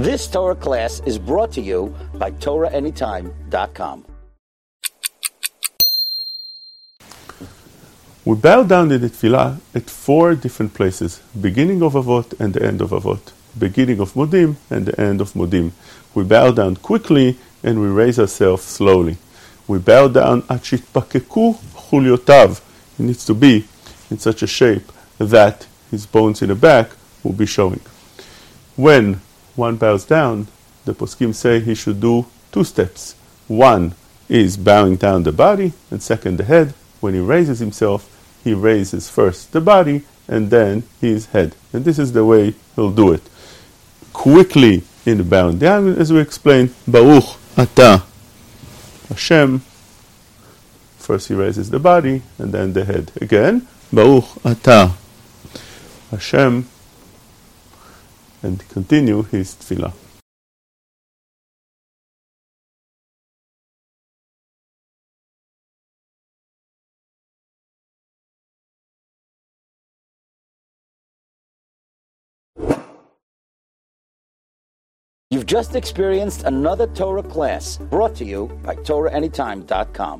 This Torah class is brought to you by TorahAnytime.com. We bow down in the tefillah at four different places, beginning of Avot and the end of Avot, beginning of Modim and the end of Modim. We bow down quickly and we raise ourselves slowly. We bow down achit pakeku chuliotav. It needs to be in such a shape that his bones in the back will be showing. When one bows down, the poskim say he should do two steps. One is bowing down the body, and second the head. When he raises himself, he raises first the body and then his head. And this is the way he'll do it. Quickly in the bowing down, as we explained, Baruch Ata Hashem. First he raises the body and then the head. Again, Baruch Ata Hashem. And continue his tefillah. You've just experienced another Torah class brought to you by TorahAnytime.com.